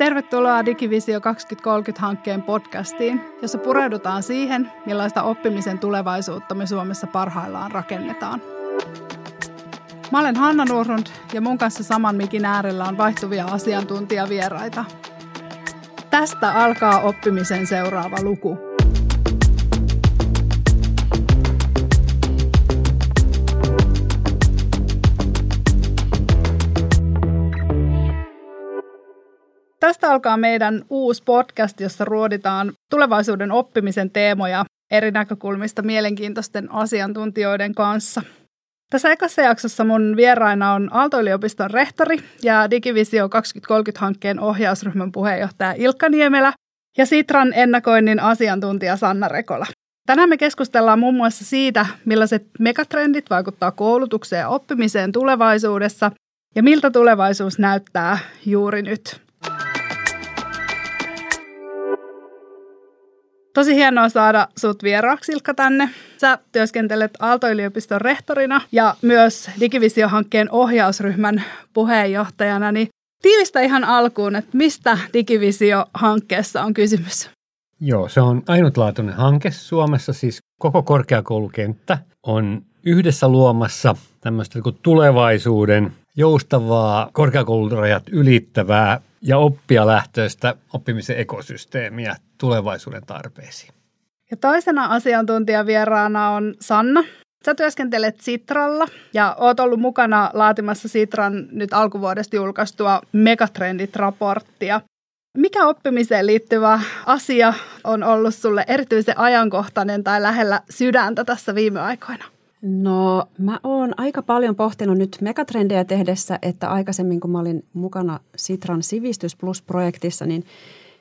Tervetuloa Digivisio 2030-hankkeen podcastiin, jossa pureudutaan siihen, millaista oppimisen tulevaisuutta me Suomessa parhaillaan rakennetaan. Mä olen Hanna Nurrund ja mun kanssa saman mikin äärellä on vaihtuvia asiantuntijavieraita. Tästä alkaa oppimisen seuraava luku – Alkaa meidän uusi podcast, jossa ruoditaan tulevaisuuden oppimisen teemoja eri näkökulmista mielenkiintoisten asiantuntijoiden kanssa. Tässä ekassa jaksossa mun vieraina on Aalto-yliopiston rehtori ja Digivisio 2030-hankkeen ohjausryhmän puheenjohtaja Ilkka Niemelä ja Sitran ennakoinnin asiantuntija Sanna Rekola. Tänään me keskustellaan muun muassa siitä, millaiset megatrendit vaikuttaa koulutukseen ja oppimiseen tulevaisuudessa ja miltä tulevaisuus näyttää juuri nyt. Tosi hienoa saada sut vieraaksi Ilkka tänne. Sä työskentelet Aalto-yliopiston rehtorina ja myös Digivisio-hankkeen ohjausryhmän puheenjohtajana. Niin tiivistä ihan alkuun, että mistä Digivisio-hankkeessa on kysymys? Joo, se on ainutlaatuinen hanke Suomessa, siis koko korkeakoulukenttä on yhdessä luomassa tämmöistä tulevaisuuden joustavaa korkeakoulurajat ylittävää ja oppijalähtöistä oppimisen ekosysteemiä tulevaisuuden tarpeisiin. Ja toisena asiantuntijavieraana on Sanna. Sä työskentelet Sitralla ja oot ollut mukana laatimassa Sitran nyt alkuvuodesta julkaistua Megatrendit-raporttia. Mikä oppimiseen liittyvä asia on ollut sulle erityisen ajankohtainen tai lähellä sydäntä tässä viime aikoina? No mä oon aika paljon pohtinut nyt megatrendejä tehdessä, että aikaisemmin kun mä olin mukana Sitran Sivistys Plus-projektissa, niin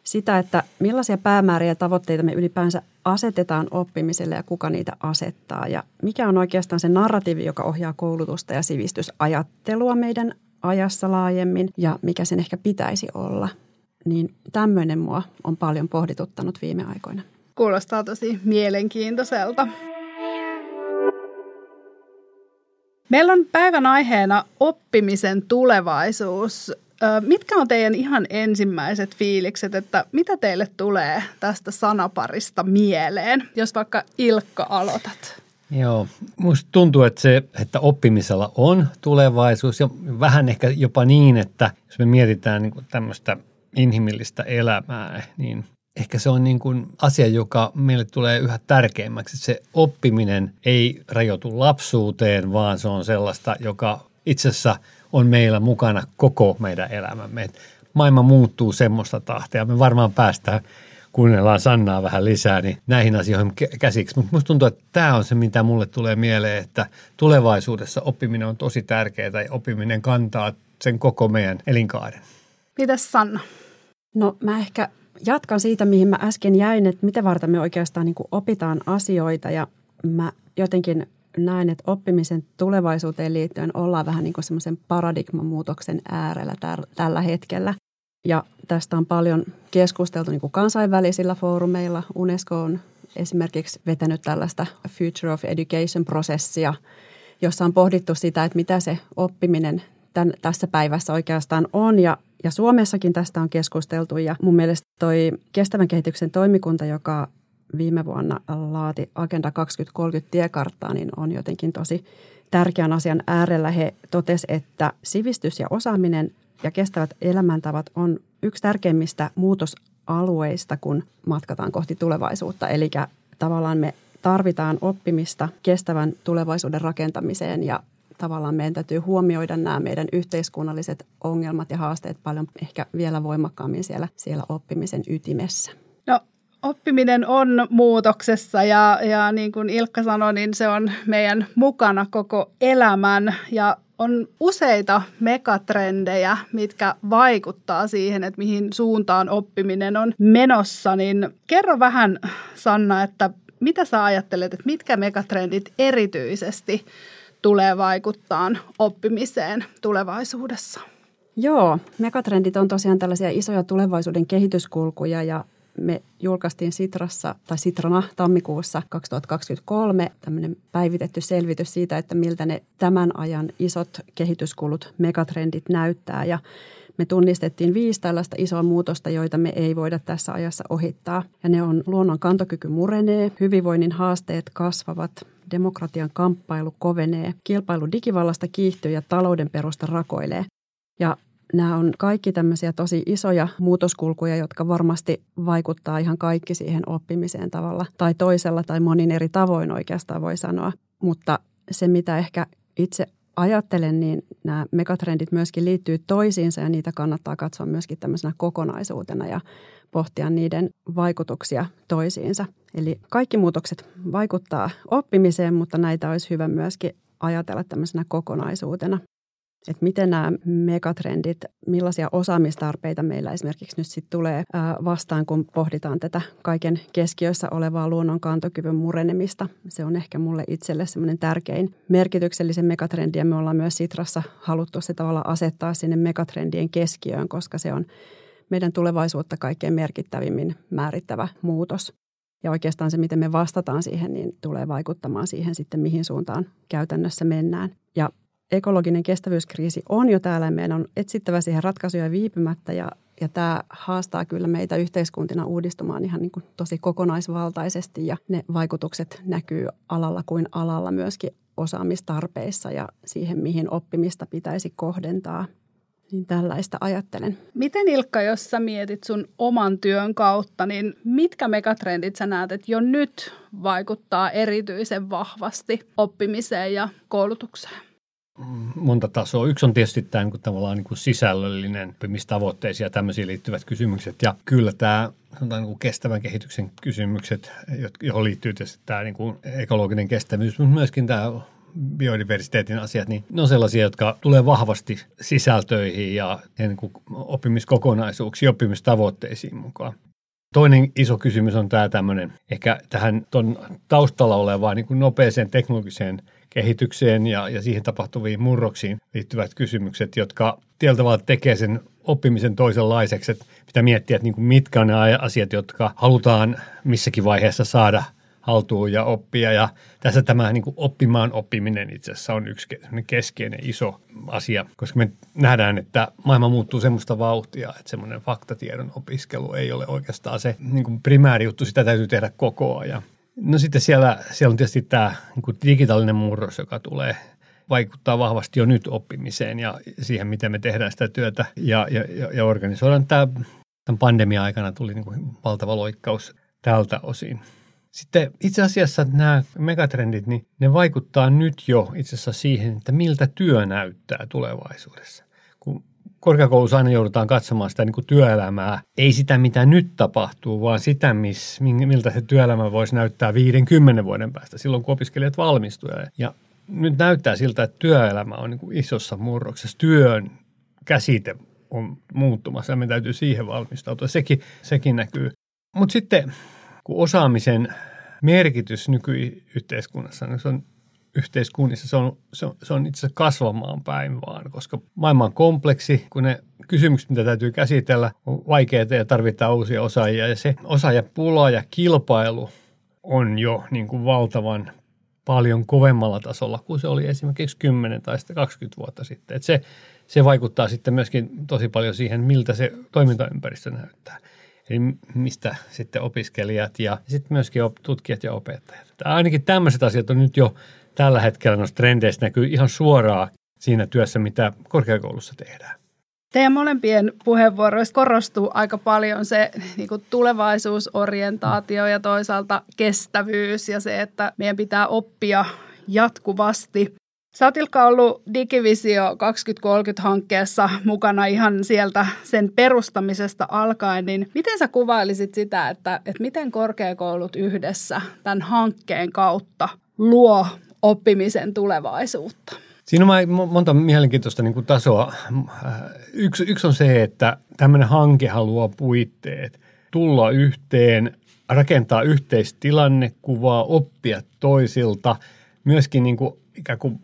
sitä, että millaisia päämääriä ja tavoitteita me ylipäänsä asetetaan oppimiselle ja kuka niitä asettaa. Ja mikä on oikeastaan se narratiivi, joka ohjaa koulutusta ja sivistysajattelua meidän ajassa laajemmin ja mikä sen ehkä pitäisi olla. Niin tämmöinen mua on paljon pohdituttanut viime aikoina. Kuulostaa tosi mielenkiintoiselta. Meillä on päivän aiheena oppimisen tulevaisuus. Mitkä on teidän ihan ensimmäiset fiilikset, että mitä teille tulee tästä sanaparista mieleen, jos vaikka Ilkka aloitat? Joo, musta tuntuu, että se, että oppimisella on tulevaisuus ja vähän ehkä jopa niin, että jos me mietitään niin tämmöistä inhimillistä elämää, niin ehkä se on niin kuin asia, joka meille tulee yhä tärkeämmäksi. Se oppiminen ei rajoitu lapsuuteen, vaan se on sellaista, joka itse asiassa on meillä mukana koko meidän elämämme. Et maailma muuttuu semmoista tahtia. Me varmaan päästään, kuunnellaan Sannaa vähän lisää, niin näihin asioihin käsiksi. Mutta musta tuntuu, että tämä on se, mitä mulle tulee mieleen, että tulevaisuudessa oppiminen on tosi tärkeää ja oppiminen kantaa sen koko meidän elinkaaren. Mitäs Sanna? No mä ehkä jatkan siitä, mihin mä äsken jäin, että mitä varten me oikeastaan niin opitaan asioita ja mä jotenkin näen, että oppimisen tulevaisuuteen liittyen ollaan vähän niin semmoisen paradigmamuutoksen äärellä tällä hetkellä. Ja tästä on paljon keskusteltu niin kansainvälisillä foorumeilla. Unesco on esimerkiksi vetänyt tällaista Future of Education-prosessia, jossa on pohdittu sitä, että mitä se oppiminen tämän, tässä päivässä oikeastaan on. Ja ja Suomessakin tästä on keskusteltu ja mun mielestä toi kestävän kehityksen toimikunta, joka viime vuonna laati Agenda 2030 tiekarttaa, niin on jotenkin tosi tärkeän asian äärellä. He totesi, että sivistys ja osaaminen ja kestävät elämäntavat on yksi tärkeimmistä muutosalueista, kun matkataan kohti tulevaisuutta. Eli tavallaan me tarvitaan oppimista kestävän tulevaisuuden rakentamiseen ja tavallaan meidän täytyy huomioida nämä meidän yhteiskunnalliset ongelmat ja haasteet paljon ehkä vielä voimakkaammin siellä, siellä oppimisen ytimessä. No oppiminen on muutoksessa ja, ja niin kuin Ilkka sanoi, niin se on meidän mukana koko elämän ja on useita megatrendejä, mitkä vaikuttaa siihen, että mihin suuntaan oppiminen on menossa. Niin kerro vähän, Sanna, että mitä sä ajattelet, että mitkä megatrendit erityisesti tulee vaikuttaa oppimiseen tulevaisuudessa? Joo, megatrendit on tosiaan tällaisia isoja tulevaisuuden kehityskulkuja ja me julkaistiin Sitrassa tai Sitrana tammikuussa 2023 tämmöinen päivitetty selvitys siitä, että miltä ne tämän ajan isot kehityskulut, megatrendit näyttää ja me tunnistettiin viisi tällaista isoa muutosta, joita me ei voida tässä ajassa ohittaa. Ja ne on luonnon kantokyky murenee, hyvinvoinnin haasteet kasvavat, demokratian kamppailu kovenee, kilpailu digivallasta kiihtyy ja talouden perusta rakoilee. Ja nämä on kaikki tämmöisiä tosi isoja muutoskulkuja, jotka varmasti vaikuttaa ihan kaikki siihen oppimiseen tavalla tai toisella tai monin eri tavoin oikeastaan voi sanoa. Mutta se, mitä ehkä itse ajattelen, niin nämä megatrendit myöskin liittyy toisiinsa ja niitä kannattaa katsoa myöskin tämmöisenä kokonaisuutena ja pohtia niiden vaikutuksia toisiinsa. Eli kaikki muutokset vaikuttaa oppimiseen, mutta näitä olisi hyvä myöskin ajatella tämmöisenä kokonaisuutena että miten nämä megatrendit, millaisia osaamistarpeita meillä esimerkiksi nyt sitten tulee vastaan, kun pohditaan tätä kaiken keskiössä olevaa luonnon kantokyvyn murenemista. Se on ehkä mulle itselle semmoinen tärkein merkityksellisen megatrendi ja me ollaan myös Sitrassa haluttu se tavalla asettaa sinne megatrendien keskiöön, koska se on meidän tulevaisuutta kaikkein merkittävimmin määrittävä muutos. Ja oikeastaan se, miten me vastataan siihen, niin tulee vaikuttamaan siihen sitten, mihin suuntaan käytännössä mennään. Ja ekologinen kestävyyskriisi on jo täällä ja meidän on etsittävä siihen ratkaisuja viipymättä ja, ja tämä haastaa kyllä meitä yhteiskuntina uudistumaan ihan niin kuin tosi kokonaisvaltaisesti ja ne vaikutukset näkyy alalla kuin alalla myöskin osaamistarpeissa ja siihen, mihin oppimista pitäisi kohdentaa. Niin tällaista ajattelen. Miten Ilkka, jos sä mietit sun oman työn kautta, niin mitkä megatrendit sä näet, että jo nyt vaikuttaa erityisen vahvasti oppimiseen ja koulutukseen? Monta tasoa. Yksi on tietysti tämä niin kuin, tavallaan niin kuin sisällöllinen oppimistavoitteisiin ja tämmöisiin liittyvät kysymykset. Ja kyllä tämä sanotaan, niin kuin kestävän kehityksen kysymykset, johon liittyy tietysti tämä niin kuin ekologinen kestävyys, mutta myöskin tämä biodiversiteetin asiat, niin ne on sellaisia, jotka tulee vahvasti sisältöihin ja niin kuin oppimiskokonaisuuksiin, oppimistavoitteisiin mukaan. Toinen iso kysymys on tämä tämmöinen, ehkä tähän ton taustalla olevaan niin kuin nopeeseen teknologiseen kehitykseen ja, ja siihen tapahtuviin murroksiin liittyvät kysymykset, jotka tietyllä tekee sen oppimisen toisenlaiseksi. Että pitää miettiä, että niin kuin mitkä on ne asiat, jotka halutaan missäkin vaiheessa saada haltuun ja oppia. Ja tässä tämä niin kuin oppimaan oppiminen itse asiassa on yksi keskeinen iso asia, koska me nähdään, että maailma muuttuu semmoista vauhtia, että semmoinen faktatiedon opiskelu ei ole oikeastaan se niin kuin primääri juttu, sitä täytyy tehdä koko ajan. No sitten siellä, siellä on tietysti tämä niin digitaalinen murros, joka tulee vaikuttaa vahvasti jo nyt oppimiseen ja siihen, miten me tehdään sitä työtä ja, ja, ja organisoidaan. Tämä, tämän pandemia-aikana tuli niin kuin valtava loikkaus tältä osin. Sitten itse asiassa nämä megatrendit, niin ne vaikuttaa nyt jo itse asiassa siihen, että miltä työ näyttää tulevaisuudessa. Korkeakoulussa aina joudutaan katsomaan sitä niin kuin työelämää, ei sitä mitä nyt tapahtuu, vaan sitä, miss, miltä se työelämä voisi näyttää 50 vuoden päästä, silloin kun opiskelijat valmistuvat. Ja nyt näyttää siltä, että työelämä on niin kuin isossa murroksessa. Työn käsite on muuttumassa ja me täytyy siihen valmistautua. Sekin, sekin näkyy. Mutta sitten kun osaamisen merkitys nykyyhteiskunnassa, niin se on yhteiskunnissa se on, se on, se on itse asiassa kasvamaan päin vaan, koska maailma on kompleksi, kun ne kysymykset, mitä täytyy käsitellä, on vaikeita ja tarvitaan uusia osaajia. Ja se osaajapula ja kilpailu on jo niin kuin valtavan paljon kovemmalla tasolla kuin se oli esimerkiksi 10 tai 20 vuotta sitten. Et se, se vaikuttaa sitten myöskin tosi paljon siihen, miltä se toimintaympäristö näyttää. Eli mistä sitten opiskelijat ja sitten myöskin tutkijat ja opettajat. Ainakin tämmöiset asiat on nyt jo tällä hetkellä noissa trendeissä näkyy ihan suoraan siinä työssä, mitä korkeakoulussa tehdään. Teidän molempien puheenvuoroissa korostuu aika paljon se niin kuin tulevaisuusorientaatio ja toisaalta kestävyys ja se, että meidän pitää oppia jatkuvasti. Sä oot Ilkka ollut Digivisio 2030-hankkeessa mukana ihan sieltä sen perustamisesta alkaen, niin miten sä kuvailisit sitä, että, että miten korkeakoulut yhdessä tämän hankkeen kautta luo oppimisen tulevaisuutta? Siinä on monta mielenkiintoista niin kuin tasoa. Yksi, yksi on se, että tämmöinen hanke haluaa puitteet, tulla yhteen, rakentaa yhteistilannekuvaa, oppia toisilta, myöskin niin kuin ikään kuin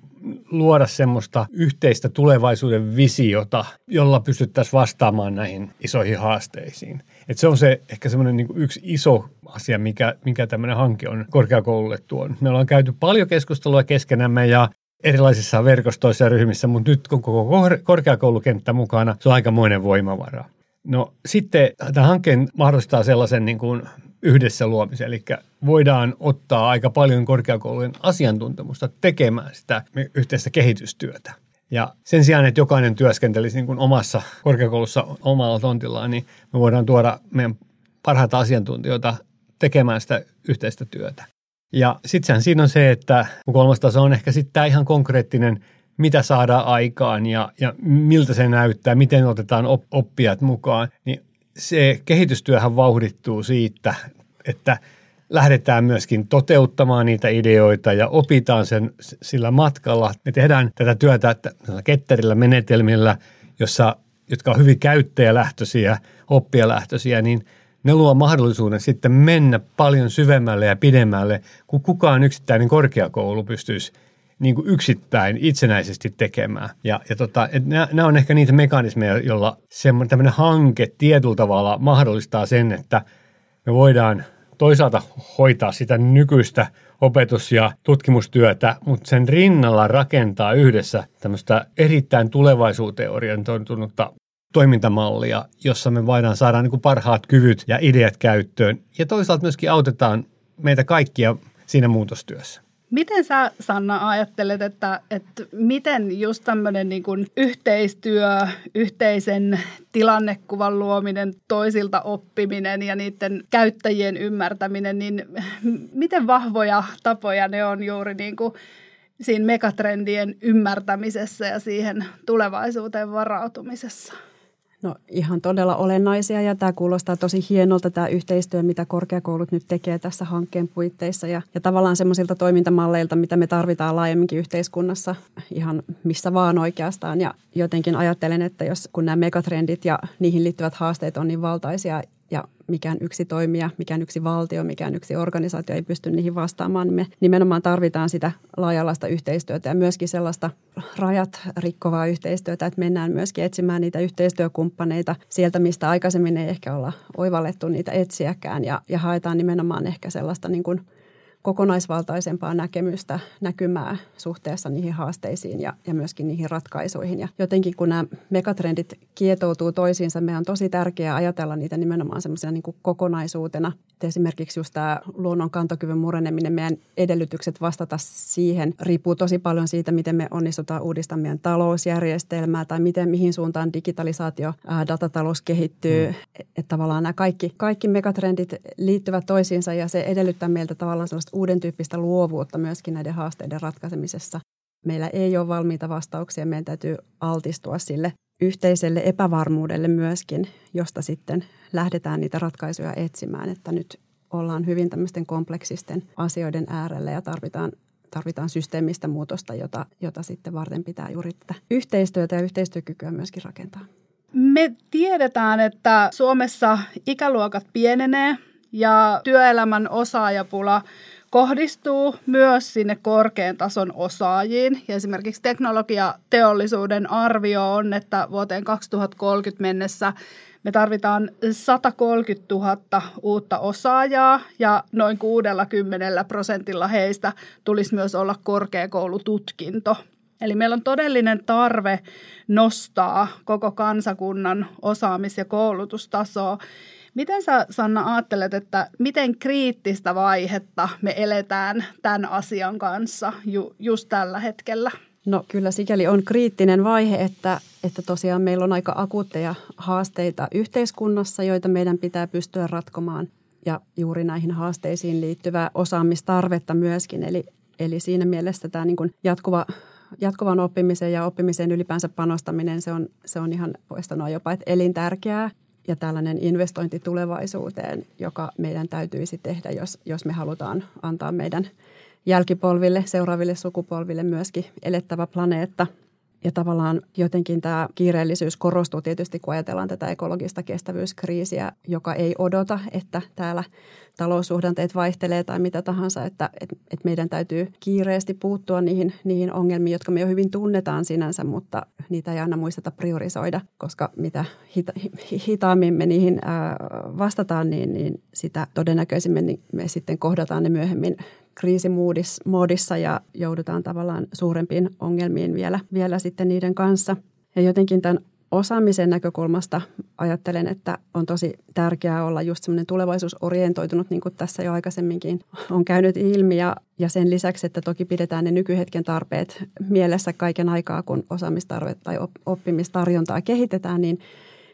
luoda semmoista yhteistä tulevaisuuden visiota, jolla pystyttäisiin vastaamaan näihin isoihin haasteisiin. Et se on se ehkä semmoinen niin yksi iso asia, mikä, mikä tämmöinen hanke on korkeakoululle tuon. Me ollaan käyty paljon keskustelua keskenämme ja erilaisissa verkostoissa ja ryhmissä, mutta nyt kun koko korkeakoulukenttä mukana, se on aikamoinen voimavara. No sitten tämä hankkeen mahdollistaa sellaisen niin kuin yhdessä luomisen, eli voidaan ottaa aika paljon korkeakoulujen asiantuntemusta tekemään sitä yhteistä kehitystyötä. Ja sen sijaan, että jokainen työskentelisi niin kuin omassa korkeakoulussa omalla tontillaan, niin me voidaan tuoda meidän parhaita asiantuntijoita tekemään sitä yhteistä työtä. Ja sitten siinä on se, että kolmas taso on ehkä sitten tämä ihan konkreettinen, mitä saadaan aikaan ja, ja miltä se näyttää, miten otetaan oppijat mukaan. Niin se kehitystyöhän vauhdittuu siitä, että lähdetään myöskin toteuttamaan niitä ideoita ja opitaan sen sillä matkalla. Me tehdään tätä työtä ketterillä menetelmillä, jossa, jotka on hyvin käyttäjälähtöisiä, oppijalähtöisiä, niin ne luo mahdollisuuden sitten mennä paljon syvemmälle ja pidemmälle, kuin kukaan yksittäinen korkeakoulu pystyisi niin kuin yksittäin itsenäisesti tekemään. Ja, ja tota, nämä on ehkä niitä mekanismeja, joilla tämmöinen hanke tietyllä tavalla mahdollistaa sen, että me voidaan toisaalta hoitaa sitä nykyistä opetus- ja tutkimustyötä, mutta sen rinnalla rakentaa yhdessä tämmöistä erittäin tulevaisuuteen orientoitunutta toimintamallia, jossa me voidaan saada niin kuin parhaat kyvyt ja ideat käyttöön ja toisaalta myöskin autetaan meitä kaikkia siinä muutostyössä. Miten sä, Sanna, ajattelet, että, että miten just tämmöinen niin kuin yhteistyö, yhteisen tilannekuvan luominen, toisilta oppiminen ja niiden käyttäjien ymmärtäminen, niin miten vahvoja tapoja ne on juuri niin kuin siinä megatrendien ymmärtämisessä ja siihen tulevaisuuteen varautumisessa? No ihan todella olennaisia ja tämä kuulostaa tosi hienolta tämä yhteistyö, mitä korkeakoulut nyt tekee tässä hankkeen puitteissa ja, ja tavallaan semmoisilta toimintamalleilta, mitä me tarvitaan laajemminkin yhteiskunnassa ihan missä vaan oikeastaan. Ja jotenkin ajattelen, että jos kun nämä megatrendit ja niihin liittyvät haasteet on niin valtaisia mikään yksi toimija, mikään yksi valtio, mikään yksi organisaatio ei pysty niihin vastaamaan, niin me nimenomaan tarvitaan sitä laajalaista yhteistyötä ja myöskin sellaista rajat rikkovaa yhteistyötä, että mennään myöskin etsimään niitä yhteistyökumppaneita sieltä, mistä aikaisemmin ei ehkä olla oivallettu niitä etsiäkään ja, ja haetaan nimenomaan ehkä sellaista niin kuin – kokonaisvaltaisempaa näkemystä, näkymää suhteessa niihin haasteisiin ja, ja myöskin niihin ratkaisuihin. Ja jotenkin kun nämä megatrendit kietoutuu toisiinsa, meidän on tosi tärkeää ajatella niitä nimenomaan semmoisena niin kokonaisuutena. Et esimerkiksi just tämä luonnon kantokyvyn mureneminen, meidän edellytykset vastata siihen riippuu tosi paljon siitä, miten me onnistutaan uudistamaan meidän talousjärjestelmää tai miten, mihin suuntaan digitalisaatio, ää, datatalous kehittyy. Mm. Että tavallaan nämä kaikki, kaikki megatrendit liittyvät toisiinsa ja se edellyttää meiltä tavallaan sellaista uuden tyyppistä luovuutta myöskin näiden haasteiden ratkaisemisessa. Meillä ei ole valmiita vastauksia, meidän täytyy altistua sille yhteiselle epävarmuudelle myöskin, josta sitten lähdetään niitä ratkaisuja etsimään, että nyt ollaan hyvin tämmöisten kompleksisten asioiden äärellä ja tarvitaan tarvitaan systeemistä muutosta, jota, jota sitten varten pitää juuri tätä yhteistyötä ja yhteistyökykyä myöskin rakentaa. Me tiedetään, että Suomessa ikäluokat pienenee ja työelämän osaajapula kohdistuu myös sinne korkean tason osaajiin. Ja esimerkiksi teknologiateollisuuden arvio on, että vuoteen 2030 mennessä me tarvitaan 130 000 uutta osaajaa ja noin 60 prosentilla heistä tulisi myös olla korkeakoulututkinto. Eli meillä on todellinen tarve nostaa koko kansakunnan osaamis- ja koulutustasoa. Miten sä Sanna ajattelet, että miten kriittistä vaihetta me eletään tämän asian kanssa ju, just tällä hetkellä? No kyllä sikäli on kriittinen vaihe, että, että tosiaan meillä on aika akuutteja haasteita yhteiskunnassa, joita meidän pitää pystyä ratkomaan. Ja juuri näihin haasteisiin liittyvää osaamistarvetta myöskin. Eli, eli siinä mielessä tämä niin kuin jatkuva jatkuvan oppimisen ja oppimisen ylipäänsä panostaminen, se on, se on ihan, voisi sanoa jopa, että elintärkeää ja tällainen investointi tulevaisuuteen, joka meidän täytyisi tehdä, jos, jos me halutaan antaa meidän jälkipolville, seuraaville sukupolville myöskin elettävä planeetta. Ja tavallaan jotenkin tämä kiireellisyys korostuu tietysti, kun ajatellaan tätä ekologista kestävyyskriisiä, joka ei odota, että täällä taloussuhdanteet vaihtelee tai mitä tahansa, että, että, meidän täytyy kiireesti puuttua niihin, niihin ongelmiin, jotka me jo hyvin tunnetaan sinänsä, mutta niitä ei aina muisteta priorisoida, koska mitä hita, hitaammin me niihin vastataan, niin, niin sitä todennäköisimmin me sitten kohdataan ne myöhemmin kriisimoodissa ja joudutaan tavallaan suurempiin ongelmiin vielä, vielä sitten niiden kanssa. Ja jotenkin tämän osaamisen näkökulmasta ajattelen, että on tosi tärkeää olla just semmoinen tulevaisuusorientoitunut, niin kuin tässä jo aikaisemminkin on käynyt ilmi. Ja, ja sen lisäksi, että toki pidetään ne nykyhetken tarpeet mielessä kaiken aikaa, kun osaamistarve tai oppimistarjontaa kehitetään, niin,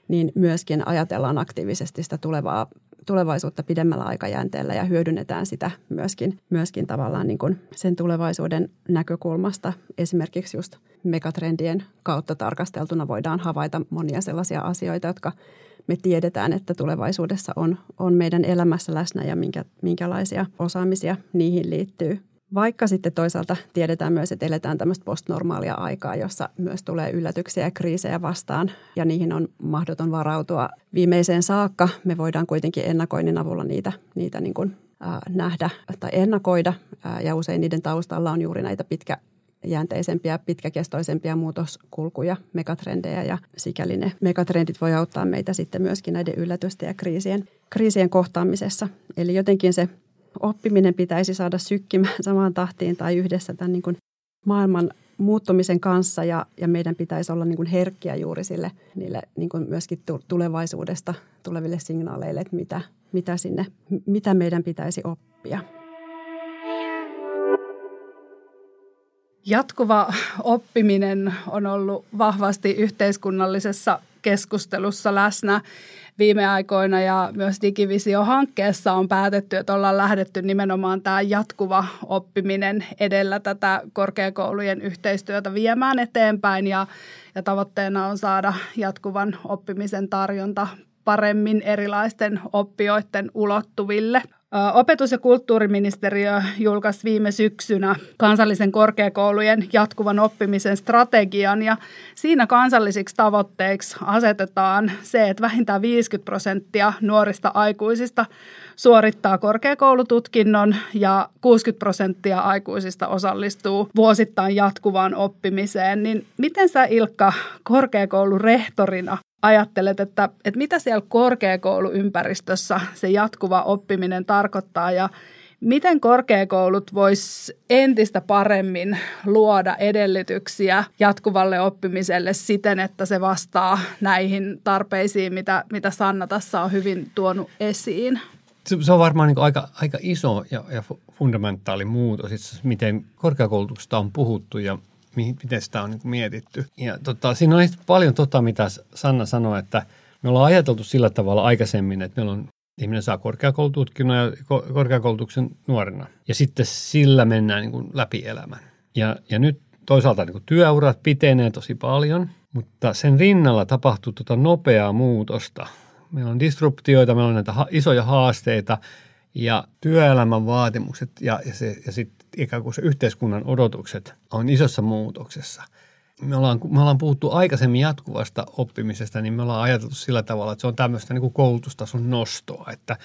niin myöskin ajatellaan aktiivisesti sitä tulevaa tulevaisuutta pidemmällä aikajänteellä ja hyödynnetään sitä myöskin, myöskin tavallaan niin kuin sen tulevaisuuden näkökulmasta. Esimerkiksi just megatrendien kautta tarkasteltuna voidaan havaita monia sellaisia asioita, jotka me tiedetään, että tulevaisuudessa on, on meidän elämässä läsnä ja minkä, minkälaisia osaamisia niihin liittyy. Vaikka sitten toisaalta tiedetään myös, että eletään tämmöistä postnormaalia aikaa, jossa myös tulee yllätyksiä ja kriisejä vastaan ja niihin on mahdoton varautua viimeiseen saakka. Me voidaan kuitenkin ennakoinnin avulla niitä, niitä niin kuin, äh, nähdä tai ennakoida äh, ja usein niiden taustalla on juuri näitä pitkä, jäänteisempiä, pitkäkestoisempia muutoskulkuja, megatrendejä ja sikäli ne megatrendit voi auttaa meitä sitten myöskin näiden yllätysten ja kriisien, kriisien kohtaamisessa. Eli jotenkin se oppiminen pitäisi saada sykkimään samaan tahtiin tai yhdessä tämän niin kuin maailman muuttumisen kanssa ja, ja meidän pitäisi olla niin kuin herkkiä juuri sille niille niin kuin myöskin tulevaisuudesta tuleville signaaleille, että mitä, mitä, sinne, mitä meidän pitäisi oppia. Jatkuva oppiminen on ollut vahvasti yhteiskunnallisessa keskustelussa läsnä viime aikoina ja myös Digivisio-hankkeessa on päätetty, että ollaan lähdetty nimenomaan tämä jatkuva oppiminen edellä tätä korkeakoulujen yhteistyötä viemään eteenpäin ja, ja tavoitteena on saada jatkuvan oppimisen tarjonta paremmin erilaisten oppijoiden ulottuville. Opetus- ja kulttuuriministeriö julkaisi viime syksynä kansallisen korkeakoulujen jatkuvan oppimisen strategian ja siinä kansallisiksi tavoitteiksi asetetaan se, että vähintään 50 prosenttia nuorista aikuisista suorittaa korkeakoulututkinnon ja 60 prosenttia aikuisista osallistuu vuosittain jatkuvaan oppimiseen. Niin miten sä Ilkka korkeakoulurehtorina ajattelet, että, että mitä siellä korkeakouluympäristössä se jatkuva oppiminen tarkoittaa ja miten korkeakoulut vois entistä paremmin luoda edellytyksiä jatkuvalle oppimiselle siten, että se vastaa näihin tarpeisiin, mitä, mitä Sanna tässä on hyvin tuonut esiin? Se on varmaan niin aika, aika iso ja, ja fundamentaali muutos, miten korkeakoulutuksesta on puhuttu ja miten sitä on niin mietitty. Ja tota, siinä on paljon tota, mitä Sanna sanoi, että me ollaan ajateltu sillä tavalla aikaisemmin, että meillä on ihminen saa korkeakoulututkinnon ja korkeakoulutuksen nuorena. Ja sitten sillä mennään niin kuin läpi elämän. Ja, ja nyt toisaalta niin kuin työurat pitenee tosi paljon, mutta sen rinnalla tapahtuu tuota nopeaa muutosta. Meillä on disruptioita, meillä on näitä ha- isoja haasteita ja työelämän vaatimukset ja, ja, se, ja sitten ikään kuin se yhteiskunnan odotukset on isossa muutoksessa. Me ollaan, me ollaan puhuttu aikaisemmin jatkuvasta oppimisesta, niin me ollaan ajateltu sillä tavalla, että se on tämmöistä niin kuin koulutustason nostoa, että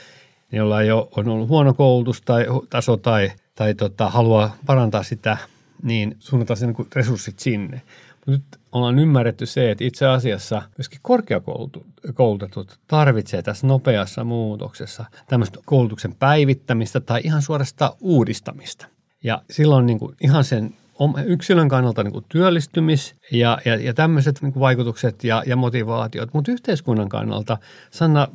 ne, joilla ole, on ollut huono koulutus tai taso tai, tai tota, haluaa parantaa sitä, niin suunnataan sen niin resurssit sinne. Nyt ollaan ymmärretty se, että itse asiassa myöskin korkeakoulutetut tarvitsee tässä nopeassa muutoksessa tämmöistä koulutuksen päivittämistä tai ihan suorastaan uudistamista. Ja silloin niin kuin ihan sen yksilön kannalta niin kuin työllistymis ja, ja, ja tämmöiset niin vaikutukset ja, ja motivaatiot, mutta yhteiskunnan kannalta Sanna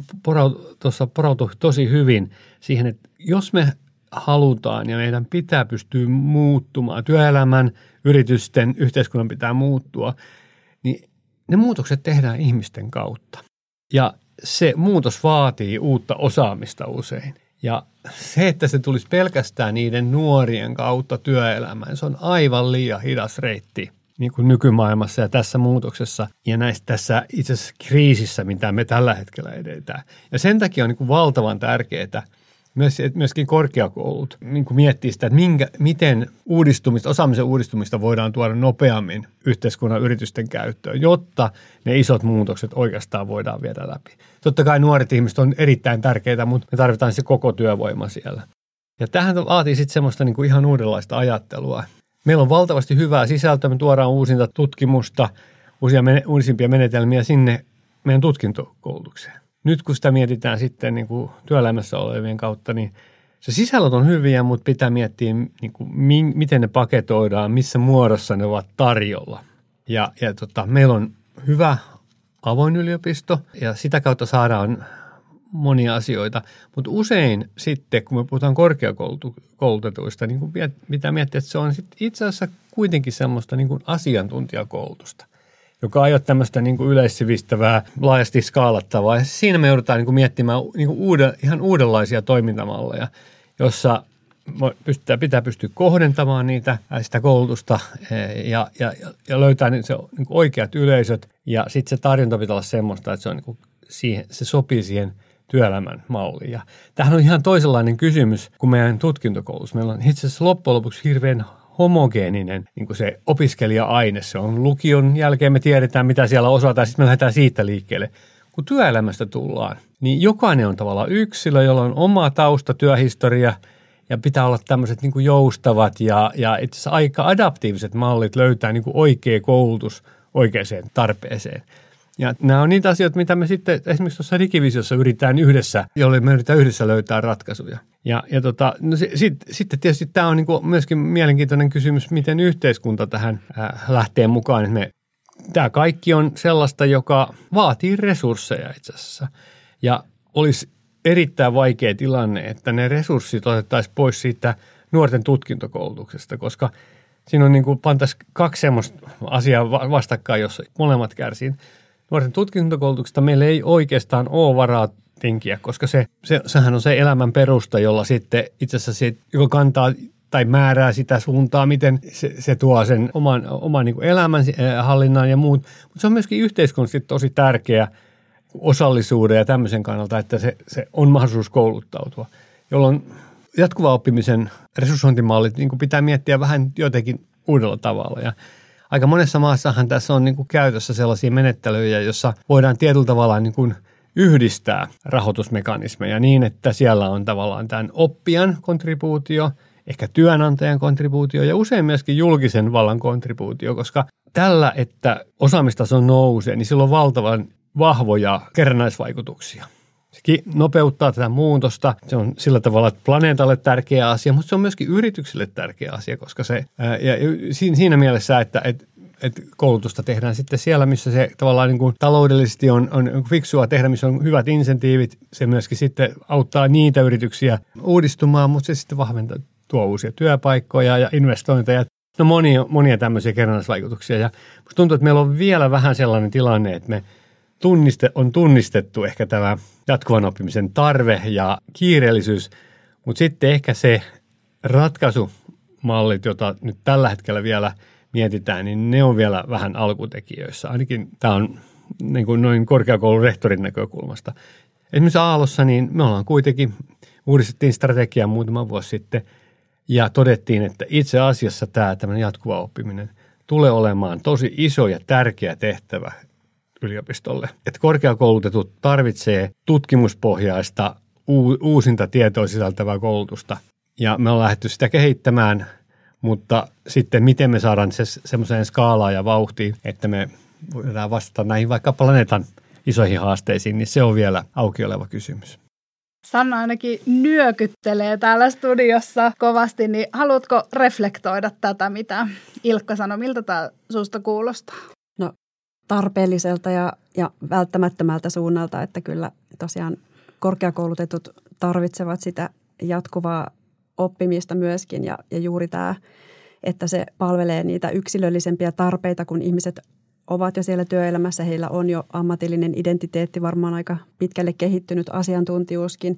tuossa porautui tosi hyvin siihen, että jos me halutaan ja meidän pitää pystyä muuttumaan, työelämän, yritysten, yhteiskunnan pitää muuttua, niin ne muutokset tehdään ihmisten kautta. Ja se muutos vaatii uutta osaamista usein. Ja se, että se tulisi pelkästään niiden nuorien kautta työelämään, se on aivan liian hidas reitti niin kuin nykymaailmassa ja tässä muutoksessa ja näissä tässä itse asiassa kriisissä, mitä me tällä hetkellä edetään. Ja sen takia on niin kuin valtavan tärkeää, myös, myöskin korkeakoulut niin miettii sitä, että minkä, miten uudistumista, osaamisen uudistumista voidaan tuoda nopeammin yhteiskunnan yritysten käyttöön, jotta ne isot muutokset oikeastaan voidaan viedä läpi. Totta kai nuoret ihmiset on erittäin tärkeitä, mutta me tarvitaan se koko työvoima siellä. Ja tähän vaatii sitten semmoista niin kuin ihan uudenlaista ajattelua. Meillä on valtavasti hyvää sisältöä, me tuodaan uusinta tutkimusta, uusia, uusimpia menetelmiä sinne meidän tutkintokoulutukseen nyt kun sitä mietitään sitten niin kuin työelämässä olevien kautta, niin se sisällöt on hyviä, mutta pitää miettiä, niin kuin, miten ne paketoidaan, missä muodossa ne ovat tarjolla. Ja, ja tota, meillä on hyvä avoin yliopisto ja sitä kautta saadaan monia asioita. Mutta usein sitten, kun me puhutaan korkeakoulutetuista, niin kuin pitää miettiä, että se on sit itse asiassa kuitenkin semmoista niin kuin asiantuntijakoulutusta joka ei ole tämmöistä niin kuin yleissivistävää, laajasti skaalattavaa. Ja siinä me joudutaan niin kuin miettimään niin kuin uuden, ihan uudenlaisia toimintamalleja, jossa pystytään, pitää pystyä kohdentamaan niitä, sitä koulutusta ja, ja, ja löytää niin se, niin kuin oikeat yleisöt. Ja sitten se tarjonta pitää olla semmoista, että se, on niin kuin siihen, se sopii siihen työelämän malliin. Ja tämähän on ihan toisenlainen kysymys kuin meidän tutkintokoulutus. Meillä on itse asiassa loppujen lopuksi hirveän homogeeninen niin kuin se opiskelija-aine. Se on lukion jälkeen, me tiedetään mitä siellä osataan, sitten me lähdetään siitä liikkeelle. Kun työelämästä tullaan, niin jokainen on tavallaan yksilö, jolla on oma tausta, työhistoria ja pitää olla tämmöiset niin kuin joustavat ja, ja itse asiassa aika adaptiiviset mallit löytää niin kuin oikea koulutus oikeaan tarpeeseen. Ja nämä on niitä asioita, mitä me sitten esimerkiksi tuossa digivisiossa yritetään yhdessä, jolle me yritetään yhdessä löytää ratkaisuja. Ja, ja tota, no sitten sit, tietysti tämä on niinku myöskin mielenkiintoinen kysymys, miten yhteiskunta tähän äh, lähtee mukaan. Me, tämä kaikki on sellaista, joka vaatii resursseja itse asiassa. Ja olisi erittäin vaikea tilanne, että ne resurssit otettaisiin pois siitä nuorten tutkintokoulutuksesta, koska siinä on niin kuin kaksi semmoista asiaa vastakkain, jos molemmat kärsii nuorten tutkintokoulutuksesta meillä ei oikeastaan ole varaa tinkiä, koska se, se, sehän on se elämän perusta, jolla sitten itse asiassa se, joka kantaa tai määrää sitä suuntaa, miten se, se tuo sen oman, oman niin elämän eh, hallinnan ja muut. Mutta se on myöskin yhteiskunnallisesti tosi tärkeä osallisuuden ja tämmöisen kannalta, että se, se on mahdollisuus kouluttautua, jolloin jatkuva oppimisen resurssointimallit niin pitää miettiä vähän jotenkin uudella tavalla. Ja aika monessa maassahan tässä on niin kuin käytössä sellaisia menettelyjä, jossa voidaan tietyllä tavalla niin kuin yhdistää rahoitusmekanismeja niin, että siellä on tavallaan tämän oppijan kontribuutio, ehkä työnantajan kontribuutio ja usein myöskin julkisen vallan kontribuutio, koska tällä, että osaamistaso nousee, niin sillä on valtavan vahvoja kerrannaisvaikutuksia. Se nopeuttaa tätä muutosta. Se on sillä tavalla että planeetalle tärkeä asia, mutta se on myöskin yrityksille tärkeä asia, koska se, ja siinä mielessä, että, että että koulutusta tehdään sitten siellä, missä se tavallaan niin kuin taloudellisesti on, on fiksua tehdä, missä on hyvät insentiivit. Se myöskin sitten auttaa niitä yrityksiä uudistumaan, mutta se sitten vahventaa, tuo uusia työpaikkoja ja investointeja. No monia, monia tämmöisiä kerrannaisvaikutuksia. Ja tuntuu, että meillä on vielä vähän sellainen tilanne, että me tunniste, on tunnistettu ehkä tämä jatkuvan oppimisen tarve ja kiireellisyys, mutta sitten ehkä se ratkaisumallit, jota nyt tällä hetkellä vielä mietitään, niin ne on vielä vähän alkutekijöissä. Ainakin tämä on niin kuin noin korkeakoulun rehtorin näkökulmasta. Esimerkiksi Aallossa niin me ollaan kuitenkin, uudistettiin strategiaa muutama vuosi sitten ja todettiin, että itse asiassa tämä jatkuva oppiminen tulee olemaan tosi iso ja tärkeä tehtävä yliopistolle. Että korkeakoulutetut tarvitsee tutkimuspohjaista uusinta tietoa sisältävää koulutusta. Ja me ollaan lähdetty sitä kehittämään, mutta sitten miten me saadaan se semmoiseen skaalaan ja vauhtiin, että me voidaan vastata näihin vaikka planeetan isoihin haasteisiin, niin se on vielä auki oleva kysymys. Sanna ainakin nyökyttelee täällä studiossa kovasti, niin haluatko reflektoida tätä, mitä Ilkka sanoi, miltä tämä susta kuulostaa? Tarpeelliselta ja, ja välttämättömältä suunnalta, että kyllä tosiaan korkeakoulutetut tarvitsevat sitä jatkuvaa oppimista myöskin ja, ja juuri tämä, että se palvelee niitä yksilöllisempiä tarpeita, kun ihmiset ovat jo siellä työelämässä, heillä on jo ammatillinen identiteetti, varmaan aika pitkälle kehittynyt asiantuntijuuskin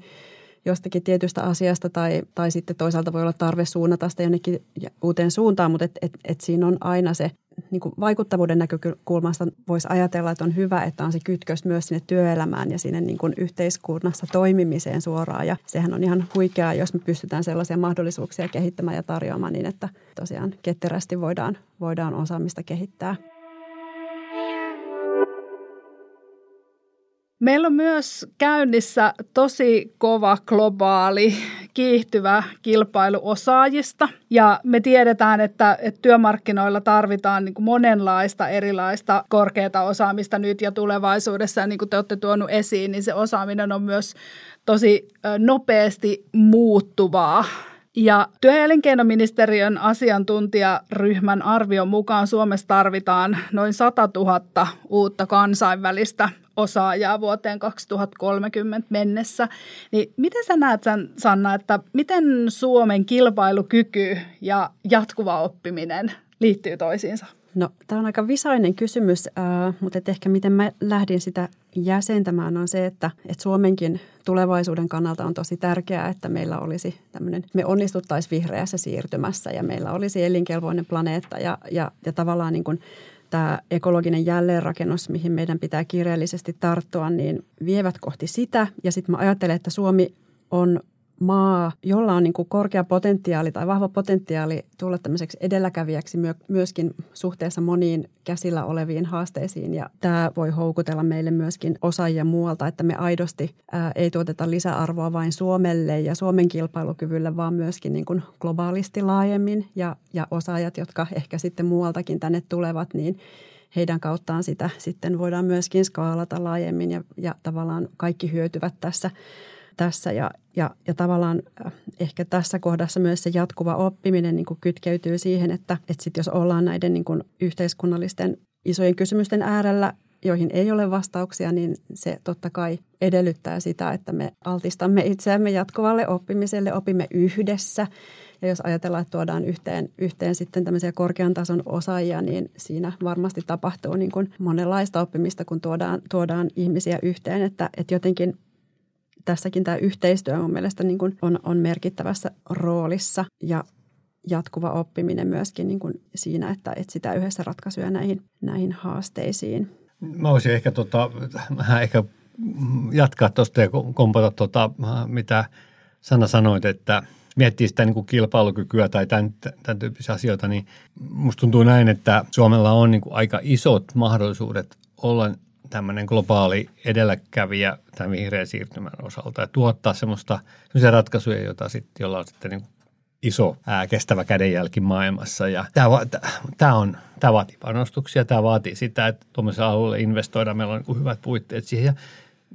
jostakin tietystä asiasta tai, tai sitten toisaalta voi olla tarve suunnata sitä jonnekin uuteen suuntaan, mutta et, et, et siinä on aina se niin kuin vaikuttavuuden näkökulmasta voisi ajatella, että on hyvä, että on se kytkös myös sinne työelämään ja sinne niin kuin yhteiskunnassa toimimiseen suoraan. Ja sehän on ihan huikeaa, jos me pystytään sellaisia mahdollisuuksia kehittämään ja tarjoamaan niin, että tosiaan ketterästi voidaan, voidaan osaamista kehittää. Meillä on myös käynnissä tosi kova globaali kiihtyvä kilpailu osaajista ja me tiedetään, että, että työmarkkinoilla tarvitaan niin kuin monenlaista erilaista korkeata osaamista nyt ja tulevaisuudessa ja niin kuin te olette tuonut esiin, niin se osaaminen on myös tosi nopeasti muuttuvaa. Ja työ- ja elinkeinoministeriön asiantuntijaryhmän arvion mukaan Suomessa tarvitaan noin 100 000 uutta kansainvälistä osaajaa vuoteen 2030 mennessä. Niin miten sä näet, Sanna, että miten Suomen kilpailukyky ja jatkuva oppiminen liittyy toisiinsa? No, tämä on aika visainen kysymys, äh, mutta et ehkä miten mä lähdin sitä jäsentämään on se, että, että Suomenkin tulevaisuuden kannalta on tosi tärkeää, että meillä olisi tämmöinen, me onnistuttaisiin vihreässä siirtymässä ja meillä olisi elinkelpoinen planeetta ja, ja, ja tavallaan niin kuin tämä ekologinen jälleenrakennus, mihin meidän pitää kiireellisesti tarttua, niin vievät kohti sitä. Ja sitten mä ajattelen, että Suomi on maa, jolla on niin kuin korkea potentiaali tai vahva potentiaali tulla tämmöiseksi edelläkävijäksi myöskin suhteessa moniin käsillä oleviin haasteisiin. Ja tämä voi houkutella meille myöskin osaajia muualta, että me aidosti ää, ei tuoteta lisäarvoa vain Suomelle ja Suomen kilpailukyvylle, vaan myöskin niin kuin globaalisti laajemmin. Ja, ja osaajat, jotka ehkä sitten muualtakin tänne tulevat, niin heidän kauttaan sitä sitten voidaan myöskin skaalata laajemmin ja, ja tavallaan kaikki hyötyvät tässä – tässä ja, ja, ja tavallaan äh, ehkä tässä kohdassa myös se jatkuva oppiminen niin kuin kytkeytyy siihen, että, että sit jos ollaan näiden niin kuin yhteiskunnallisten isojen kysymysten äärellä, joihin ei ole vastauksia, niin se totta kai edellyttää sitä, että me altistamme itseämme jatkuvalle oppimiselle, opimme yhdessä. Ja jos ajatellaan, että tuodaan yhteen, yhteen sitten tämmöisiä korkean tason osaajia, niin siinä varmasti tapahtuu niin kuin monenlaista oppimista, kun tuodaan, tuodaan ihmisiä yhteen. Että, että jotenkin tässäkin tämä yhteistyö mun mielestä niin kuin on, on merkittävässä roolissa ja jatkuva oppiminen myöskin niin kuin siinä, että etsitään yhdessä ratkaisuja näihin, näihin haasteisiin. Mä voisin ehkä, tota, ehkä jatkaa tuosta ja kompata, tota, mitä Sanna sanoit, että miettii sitä niin kuin kilpailukykyä tai tämän, tämän tyyppisiä asioita, niin musta tuntuu näin, että Suomella on niin kuin aika isot mahdollisuudet olla tämmöinen globaali edelläkävijä tämän vihreän siirtymän osalta ja tuottaa semmoista semmoisia ratkaisuja, joita sitten, jolla on sitten niin iso ää, kestävä kädenjälki maailmassa. Ja tämä, tämä, on, tämä vaatii panostuksia, tämä vaatii sitä, että tuommoisella alueella investoidaan, meillä on niin hyvät puitteet siihen ja,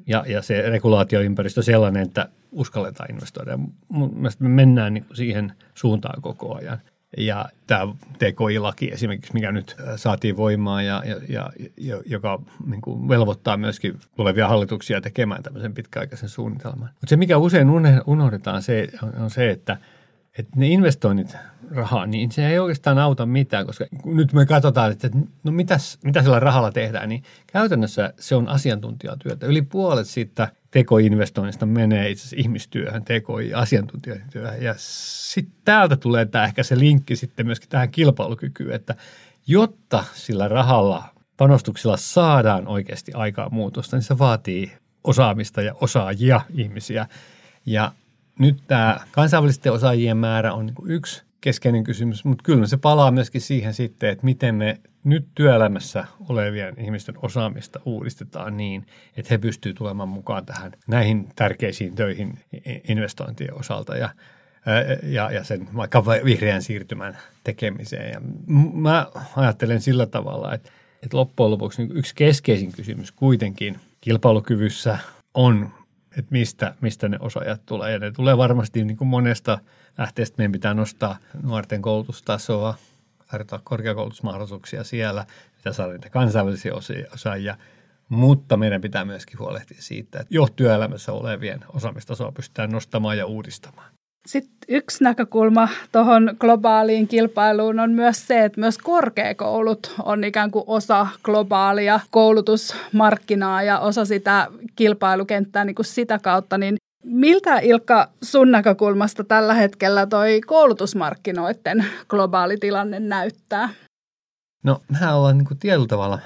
ja, ja se regulaatioympäristö sellainen, että uskalletaan investoida. Ja mun mielestä me mennään niin siihen suuntaan koko ajan. Ja tämä TKI-laki esimerkiksi, mikä nyt äh, saatiin voimaan ja, ja, ja joka niin kuin velvoittaa myöskin tulevia hallituksia tekemään tämmöisen pitkäaikaisen suunnitelman. Mutta se, mikä usein unohdetaan, se, on se, että, että ne investoinnit rahaa, niin se ei oikeastaan auta mitään, koska nyt me katsotaan, että no mitäs, mitä sillä rahalla tehdään, niin käytännössä se on asiantuntijatyötä. Yli puolet siitä tekoinvestoinnista menee itse asiassa ihmistyöhön, TKI-asiantuntijatyöhön. Ja sitten täältä tulee tämä ehkä se linkki sitten myöskin tähän kilpailukykyyn, että jotta sillä rahalla, panostuksilla saadaan oikeasti aikaa muutosta, niin se vaatii osaamista ja osaajia ihmisiä. Ja nyt tämä kansainvälisten osaajien määrä on niin yksi keskeinen kysymys, mutta kyllä se palaa myöskin siihen sitten, että miten me nyt työelämässä olevien ihmisten osaamista uudistetaan niin, että he pystyvät tulemaan mukaan tähän näihin tärkeisiin töihin investointien osalta ja, ja, ja sen vaikka vihreän siirtymän tekemiseen. Ja mä ajattelen sillä tavalla, että, että loppujen lopuksi niin yksi keskeisin kysymys kuitenkin kilpailukyvyssä on, että mistä, mistä ne osaajat tulee. Ja ne tulee varmasti niin kuin monesta lähteestä. Meidän pitää nostaa nuorten koulutustasoa, tarjota korkeakoulutusmahdollisuuksia siellä, pitää saada niitä kansainvälisiä osaajia, mutta meidän pitää myöskin huolehtia siitä, että jo työelämässä olevien osaamistasoa pystytään nostamaan ja uudistamaan. Sitten yksi näkökulma tuohon globaaliin kilpailuun on myös se, että myös korkeakoulut on ikään kuin osa globaalia koulutusmarkkinaa ja osa sitä kilpailukenttää niin kuin sitä kautta. Niin Miltä Ilkka sun näkökulmasta tällä hetkellä toi koulutusmarkkinoiden globaali tilanne näyttää? No mehän ollaan niin kuin tietyllä tavalla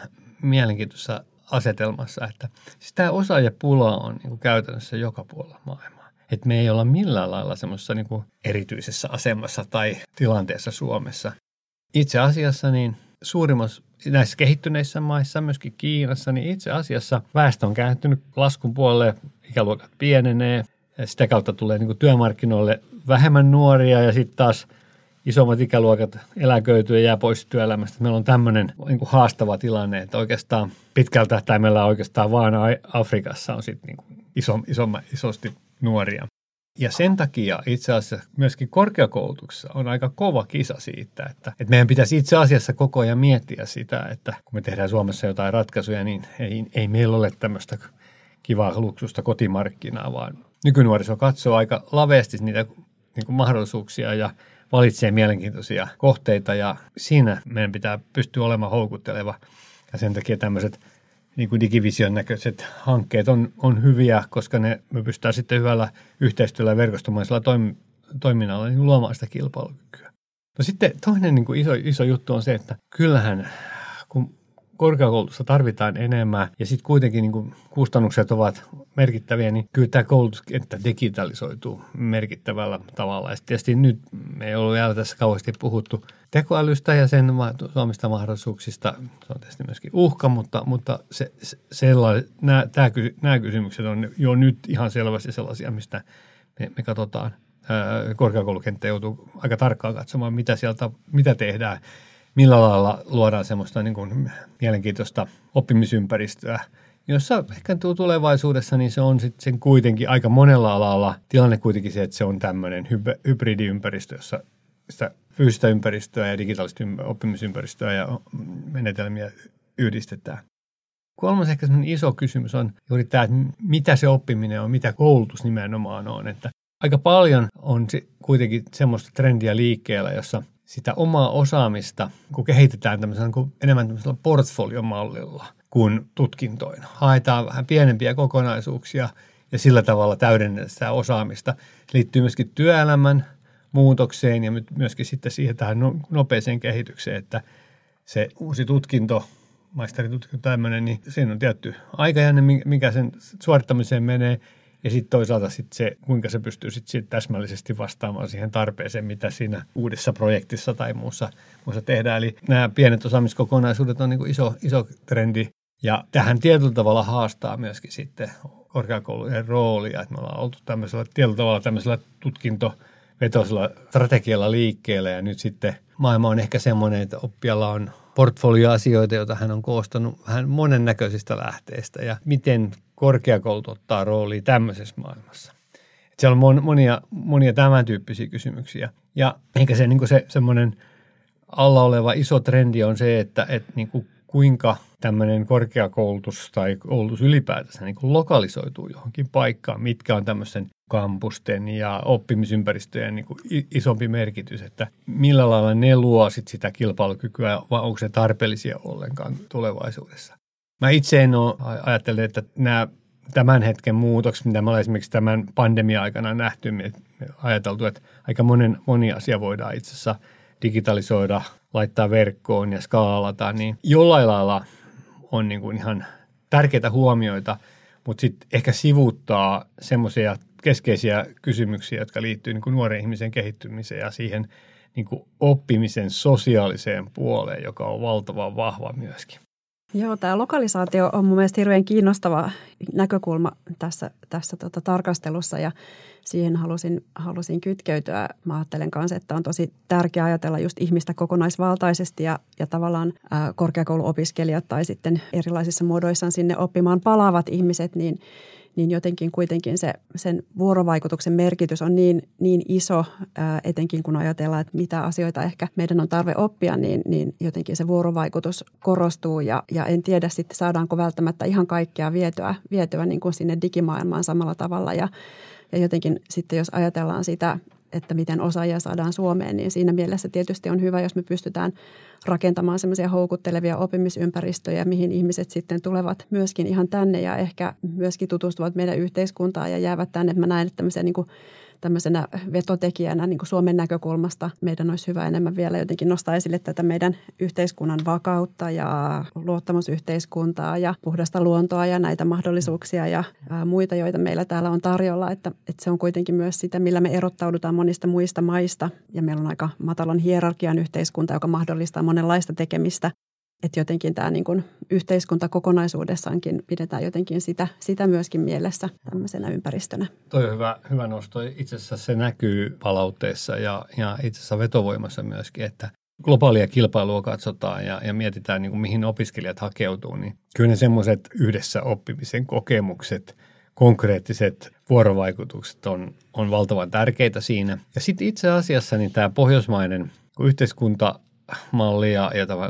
mielenkiintoisessa asetelmassa, että siis tämä osaajapula on niin kuin käytännössä joka puolella maailmaa. Että me ei olla millään lailla semmoisessa niin kuin erityisessä asemassa tai tilanteessa Suomessa. Itse asiassa niin suurimmassa näissä kehittyneissä maissa, myöskin Kiinassa, niin itse asiassa väestö on kääntynyt laskun puolelle, ikäluokat pienenee, sitä kautta tulee niin työmarkkinoille vähemmän nuoria ja sitten taas isommat ikäluokat eläköityy ja jää pois työelämästä. Meillä on tämmöinen niin haastava tilanne, että oikeastaan pitkällä tähtäimellä oikeastaan vaan Afrikassa on sitten niin iso, iso, isosti nuoria. Ja sen takia itse asiassa myöskin korkeakoulutuksessa on aika kova kisa siitä, että, että meidän pitäisi itse asiassa koko ajan miettiä sitä, että kun me tehdään Suomessa jotain ratkaisuja, niin ei, ei meillä ole tämmöistä kivaa luksusta kotimarkkinaa, vaan nykynuoriso katsoo aika laveasti niitä niin kuin mahdollisuuksia ja valitsee mielenkiintoisia kohteita ja siinä meidän pitää pystyä olemaan houkutteleva. Ja sen takia tämmöiset niin kuin digivision näköiset hankkeet on, on hyviä, koska ne, me pystytään sitten hyvällä yhteistyöllä ja verkostomaisella toim, toiminnalla niin luomaan sitä kilpailukykyä. No sitten toinen niin kuin iso, iso juttu on se, että kyllähän kun korkeakoulutusta tarvitaan enemmän ja sitten kuitenkin niin kuin kustannukset ovat merkittäviä, niin kyllä tämä koulutuskenttä digitalisoituu merkittävällä tavalla. Ja tietysti nyt me ei ollut vielä tässä kauheasti puhuttu tekoälystä ja sen suomista mahdollisuuksista. Se on tietysti myöskin uhka, mutta, mutta se, se, nämä, tämä, nämä kysymykset on jo nyt ihan selvästi sellaisia, mistä me, me katsotaan. Korkeakoulukenttä joutuu aika tarkkaan katsomaan, mitä sieltä, mitä tehdään – millä lailla luodaan semmoista niin kuin mielenkiintoista oppimisympäristöä, jossa ehkä tulevaisuudessa niin se on sitten kuitenkin aika monella alalla tilanne kuitenkin se, että se on tämmöinen hybridiympäristö, jossa sitä fyysistä ympäristöä ja digitaalista oppimisympäristöä ja menetelmiä yhdistetään. Kolmas ehkä iso kysymys on juuri tämä, että mitä se oppiminen on, mitä koulutus nimenomaan on. Että aika paljon on kuitenkin semmoista trendiä liikkeellä, jossa sitä omaa osaamista, kun kehitetään tämmöisellä, niin enemmän tämmöisellä portfoliomallilla kuin tutkintoina. Haetaan vähän pienempiä kokonaisuuksia ja sillä tavalla täydennetään sitä osaamista. Se liittyy myöskin työelämän muutokseen ja myöskin sitten siihen tähän no, nopeeseen kehitykseen, että se uusi tutkinto, maisteritutkinto tämmöinen, niin siinä on tietty aikajänne, mikä sen suorittamiseen menee – ja sitten toisaalta sit se, kuinka se pystyy sit sit täsmällisesti vastaamaan siihen tarpeeseen, mitä siinä uudessa projektissa tai muussa, muussa tehdään. Eli nämä pienet osaamiskokonaisuudet on niin iso, iso trendi. Ja tähän tietyllä tavalla haastaa myöskin sitten korkeakoulujen roolia, että me ollaan oltu tämmöisellä, tietyllä tavalla tämmöisellä tutkintovetoisella strategialla liikkeellä ja nyt sitten maailma on ehkä semmoinen, että oppijalla on portfolioasioita, joita hän on koostanut vähän monennäköisistä lähteistä ja miten korkeakoulut ottaa roolia tämmöisessä maailmassa. Et siellä on monia, monia tämän tyyppisiä kysymyksiä. Ja ehkä se, niin se semmoinen alla oleva iso trendi on se, että, että niin kuin kuinka tämmöinen korkeakoulutus tai koulutus ylipäätänsä niin kuin lokalisoituu johonkin paikkaan, mitkä on tämmöisen kampusten ja oppimisympäristöjen niin kuin isompi merkitys, että millä lailla ne luo sit sitä kilpailukykyä vai onko se tarpeellisia ollenkaan tulevaisuudessa. Mä itse en ole ajatellut, että nämä tämän hetken muutokset, mitä me ollaan esimerkiksi tämän pandemia-aikana nähty, me ajateltu, että aika monen, moni asia voidaan itse asiassa digitalisoida, laittaa verkkoon ja skaalata, niin jollain lailla on niin kuin ihan tärkeitä huomioita, mutta sitten ehkä sivuuttaa semmoisia keskeisiä kysymyksiä, jotka liittyy niin kuin nuoren ihmisen kehittymiseen ja siihen niin kuin oppimisen sosiaaliseen puoleen, joka on valtavan vahva myöskin. Joo, tämä lokalisaatio on mun mielestä hirveän kiinnostava näkökulma tässä, tässä tota tarkastelussa ja siihen halusin, halusin kytkeytyä. Mä ajattelen kanssa, että on tosi tärkeää ajatella just ihmistä kokonaisvaltaisesti ja, ja tavallaan ää, korkeakouluopiskelijat tai sitten erilaisissa muodoissaan sinne oppimaan palaavat ihmiset, niin – niin jotenkin kuitenkin se, sen vuorovaikutuksen merkitys on niin, niin iso, ää, etenkin kun ajatellaan, että mitä asioita ehkä meidän on tarve oppia, niin, niin jotenkin se vuorovaikutus korostuu ja, ja en tiedä sitten saadaanko välttämättä ihan kaikkea vietyä, vietyä niin kuin sinne digimaailmaan samalla tavalla. Ja, ja jotenkin sitten jos ajatellaan sitä että miten osaajia saadaan Suomeen, niin siinä mielessä tietysti on hyvä, jos me pystytään rakentamaan semmoisia houkuttelevia oppimisympäristöjä, mihin ihmiset sitten tulevat myöskin ihan tänne ja ehkä myöskin tutustuvat meidän yhteiskuntaan ja jäävät tänne. Mä näen, että tämmöisiä niin kuin tämmöisenä vetotekijänä niin kuin Suomen näkökulmasta meidän olisi hyvä enemmän vielä jotenkin nostaa esille tätä meidän yhteiskunnan vakautta ja luottamusyhteiskuntaa ja puhdasta luontoa ja näitä mahdollisuuksia ja muita, joita meillä täällä on tarjolla. Että, että se on kuitenkin myös sitä, millä me erottaudutaan monista muista maista ja meillä on aika matalan hierarkian yhteiskunta, joka mahdollistaa monenlaista tekemistä että jotenkin tämä niin kuin yhteiskunta kokonaisuudessaankin pidetään jotenkin sitä, sitä myöskin mielessä tämmöisenä ympäristönä. Toi on hyvä, hyvä nosto. Itse asiassa se näkyy palautteessa ja, ja itse asiassa vetovoimassa myöskin, että globaalia kilpailua katsotaan ja, ja mietitään, niin kuin mihin opiskelijat hakeutuu, niin kyllä ne semmoiset yhdessä oppimisen kokemukset, konkreettiset vuorovaikutukset on, on valtavan tärkeitä siinä. Ja sitten itse asiassa niin tämä pohjoismainen yhteiskuntamalli ja, ja tämä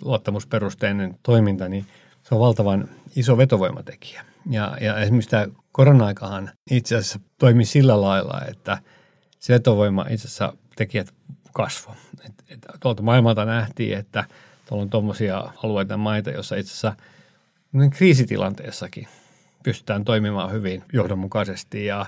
luottamusperusteinen toiminta, niin se on valtavan iso vetovoimatekijä. Ja, ja esimerkiksi tämä korona-aikahan itse asiassa toimi sillä lailla, että se vetovoima itse asiassa tekijät kasvo. Et, et, tuolta maailmalta nähtiin, että tuolla on tuommoisia alueita ja maita, joissa itse asiassa kriisitilanteessakin pystytään toimimaan hyvin johdonmukaisesti ja,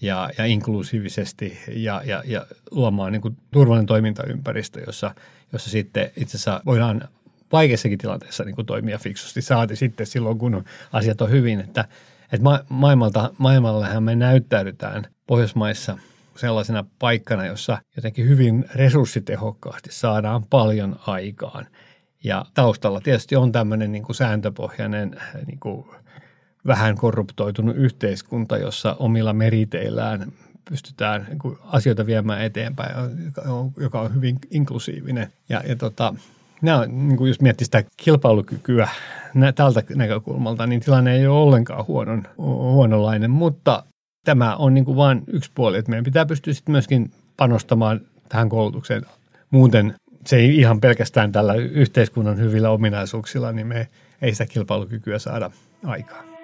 ja, ja inklusiivisesti ja, ja, ja luomaan niin kuin turvallinen toimintaympäristö, jossa, jossa sitten itse asiassa voidaan vaikeissakin tilanteissa niin kuin toimia fiksusti. Saati sitten silloin, kun asiat on hyvin, että, että ma- maailmalta, maailmallahan me näyttäydytään Pohjoismaissa – sellaisena paikkana, jossa jotenkin hyvin resurssitehokkaasti saadaan paljon aikaan. Ja taustalla tietysti on tämmöinen niin kuin sääntöpohjainen niin kuin vähän korruptoitunut yhteiskunta, jossa omilla meriteillään pystytään niin asioita viemään eteenpäin, joka on hyvin inklusiivinen. Ja, ja tota, nämä, niin kuin jos miettii sitä kilpailukykyä tältä näkökulmalta, niin tilanne ei ole ollenkaan huonon, huonolainen, mutta tämä on niin kuin vain yksi puoli, että meidän pitää pystyä sitten myöskin panostamaan tähän koulutukseen. Muuten se ei ihan pelkästään tällä yhteiskunnan hyvillä ominaisuuksilla, niin me ei sitä kilpailukykyä saada aikaan.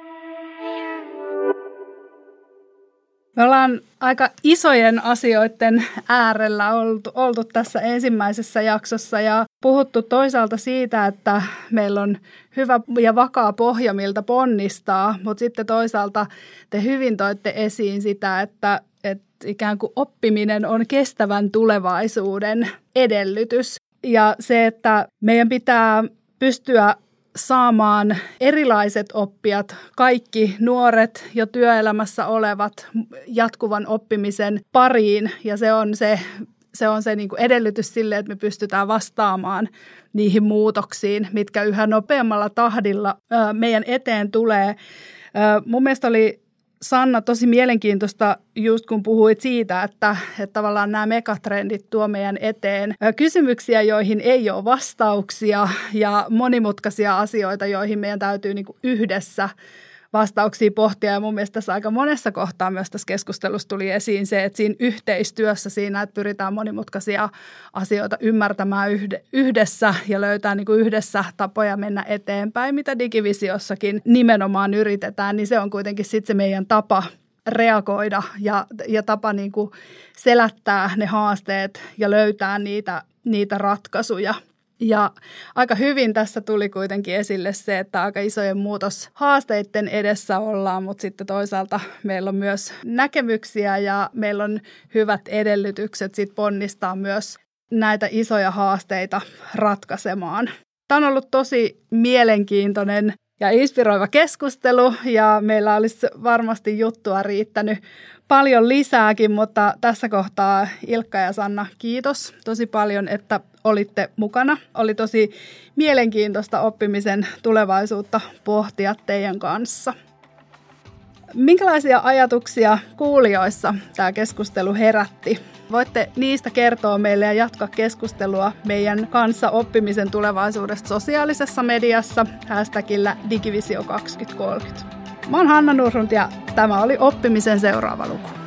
Me ollaan aika isojen asioiden äärellä oltu, oltu tässä ensimmäisessä jaksossa ja puhuttu toisaalta siitä, että meillä on hyvä ja vakaa pohja, miltä ponnistaa, mutta sitten toisaalta te hyvin toitte esiin sitä, että, että ikään kuin oppiminen on kestävän tulevaisuuden edellytys. Ja se, että meidän pitää pystyä saamaan erilaiset oppijat, kaikki nuoret jo työelämässä olevat jatkuvan oppimisen pariin ja se on se, se, on se niin kuin edellytys sille, että me pystytään vastaamaan niihin muutoksiin, mitkä yhä nopeammalla tahdilla meidän eteen tulee. Mun mielestä oli Sanna, tosi mielenkiintoista just kun puhuit siitä, että, että tavallaan nämä megatrendit tuo meidän eteen kysymyksiä, joihin ei ole vastauksia ja monimutkaisia asioita, joihin meidän täytyy niin yhdessä vastauksia pohtia. Ja mun mielestä tässä aika monessa kohtaa myös tässä keskustelussa tuli esiin se, että siinä yhteistyössä siinä, että pyritään monimutkaisia asioita ymmärtämään yhdessä ja löytää niin kuin yhdessä tapoja mennä eteenpäin, mitä digivisiossakin nimenomaan yritetään, niin se on kuitenkin sitten se meidän tapa reagoida ja, ja tapa niin kuin selättää ne haasteet ja löytää niitä, niitä ratkaisuja – ja aika hyvin tässä tuli kuitenkin esille se, että aika isojen muutoshaasteiden edessä ollaan, mutta sitten toisaalta meillä on myös näkemyksiä ja meillä on hyvät edellytykset sit ponnistaa myös näitä isoja haasteita ratkaisemaan. Tämä on ollut tosi mielenkiintoinen ja inspiroiva keskustelu ja meillä olisi varmasti juttua riittänyt paljon lisääkin, mutta tässä kohtaa Ilkka ja Sanna, kiitos tosi paljon, että olitte mukana. Oli tosi mielenkiintoista oppimisen tulevaisuutta pohtia teidän kanssa. Minkälaisia ajatuksia kuulijoissa tämä keskustelu herätti? Voitte niistä kertoa meille ja jatkaa keskustelua meidän kanssa oppimisen tulevaisuudesta sosiaalisessa mediassa hashtagillä Digivisio 2030. Mä oon Hanna Nurhund ja tämä oli Oppimisen seuraava luku.